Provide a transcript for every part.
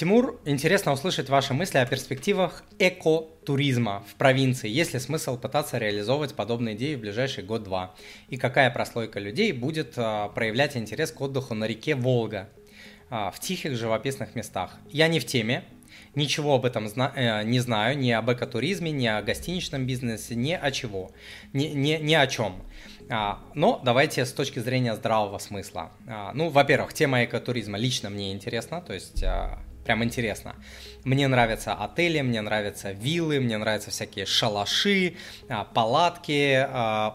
Тимур, интересно услышать ваши мысли о перспективах экотуризма в провинции. Есть ли смысл пытаться реализовывать подобные идеи в ближайший год-два? И какая прослойка людей будет а, проявлять интерес к отдыху на реке Волга а, в тихих живописных местах? Я не в теме, ничего об этом зна- э, не знаю, ни об экотуризме, ни о гостиничном бизнесе, ни о чего, ни, ни, ни о чем. А, но давайте с точки зрения здравого смысла. А, ну, во-первых, тема экотуризма лично мне интересна, то есть а, прям интересно. Мне нравятся отели, мне нравятся виллы, мне нравятся всякие шалаши, палатки,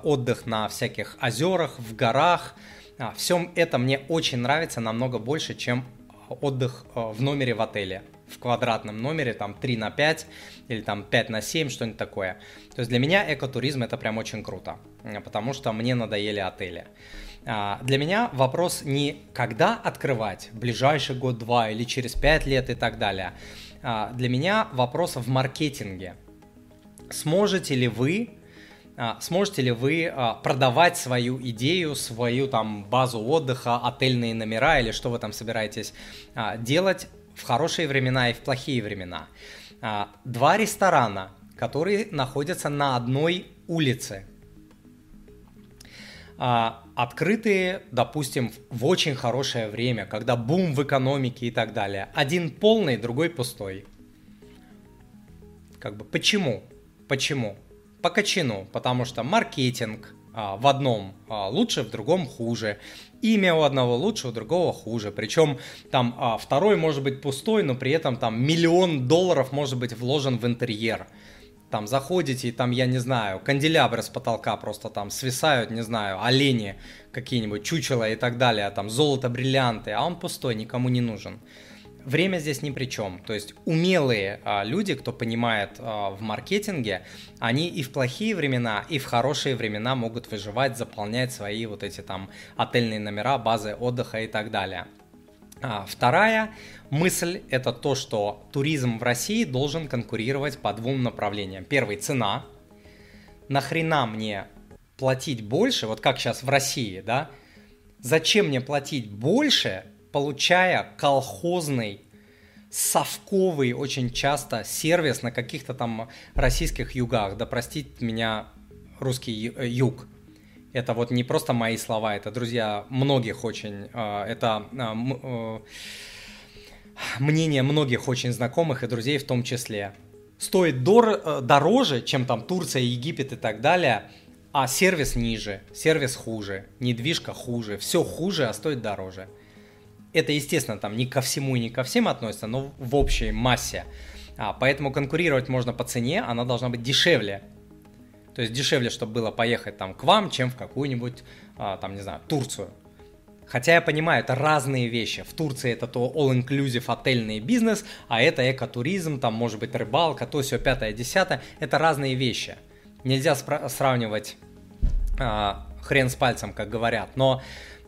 отдых на всяких озерах, в горах. Всем это мне очень нравится намного больше, чем отдых в номере в отеле в квадратном номере, там 3 на 5 или там 5 на 7, что-нибудь такое. То есть для меня экотуризм это прям очень круто, потому что мне надоели отели. А, для меня вопрос не когда открывать, ближайший год-два или через 5 лет и так далее. А, для меня вопрос в маркетинге. Сможете ли вы а, сможете ли вы продавать свою идею, свою там базу отдыха, отельные номера или что вы там собираетесь делать в хорошие времена и в плохие времена. А, два ресторана, которые находятся на одной улице. А, открытые, допустим, в очень хорошее время, когда бум в экономике и так далее. Один полный, другой пустой. Как бы почему? Почему? По качину, потому что маркетинг, а, в одном а, лучше, в другом хуже. Имя у одного лучше, у другого хуже. Причем там а, второй может быть пустой, но при этом там миллион долларов может быть вложен в интерьер. Там заходите, и там, я не знаю, канделябры с потолка просто там свисают, не знаю, олени какие-нибудь, чучела и так далее, там золото, бриллианты, а он пустой, никому не нужен время здесь ни при чем. То есть умелые а, люди, кто понимает а, в маркетинге, они и в плохие времена, и в хорошие времена могут выживать, заполнять свои вот эти там отельные номера, базы отдыха и так далее. А, вторая мысль – это то, что туризм в России должен конкурировать по двум направлениям. Первый – цена. Нахрена мне платить больше, вот как сейчас в России, да? Зачем мне платить больше, получая колхозный совковый очень часто сервис на каких-то там российских югах. Да простит меня русский э, юг. Это вот не просто мои слова, это, друзья, многих очень, э, это э, мнение многих очень знакомых и друзей в том числе. Стоит дор- дороже, чем там Турция, Египет и так далее, а сервис ниже, сервис хуже, недвижка хуже, все хуже, а стоит дороже это, естественно, там не ко всему и не ко всем относится, но в общей массе. А, поэтому конкурировать можно по цене, она должна быть дешевле. То есть дешевле, чтобы было поехать там к вам, чем в какую-нибудь, а, там, не знаю, Турцию. Хотя я понимаю, это разные вещи. В Турции это то all-inclusive отельный бизнес, а это экотуризм, там может быть рыбалка, то все пятое, десятое. Это разные вещи. Нельзя сравнивать а, хрен с пальцем, как говорят. Но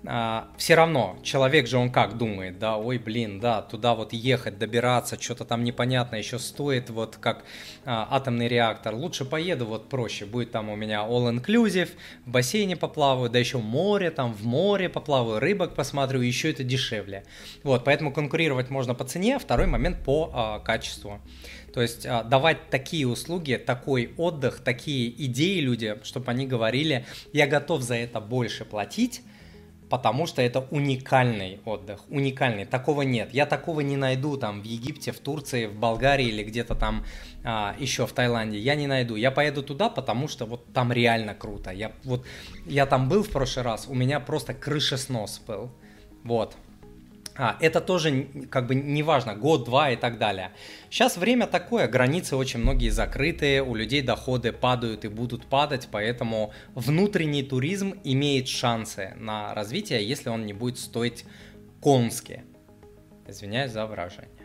а, все равно человек же он как думает, да, ой, блин, да, туда вот ехать, добираться, что-то там непонятно, еще стоит вот как а, атомный реактор. Лучше поеду вот проще, будет там у меня all inclusive, в бассейне поплаваю, да еще море, там в море поплаваю, рыбок посмотрю, еще это дешевле. Вот, поэтому конкурировать можно по цене, а второй момент по а, качеству. То есть а, давать такие услуги, такой отдых, такие идеи людям, чтобы они говорили, я готов за это больше платить, потому что это уникальный отдых, уникальный, такого нет. Я такого не найду там в Египте, в Турции, в Болгарии или где-то там а, еще в Таиланде. Я не найду. Я поеду туда, потому что вот там реально круто. Я вот я там был в прошлый раз, у меня просто крышеснос был. Вот. А, это тоже как бы не важно, год, два и так далее. Сейчас время такое, границы очень многие закрытые, у людей доходы падают и будут падать, поэтому внутренний туризм имеет шансы на развитие, если он не будет стоить конски. Извиняюсь за выражение.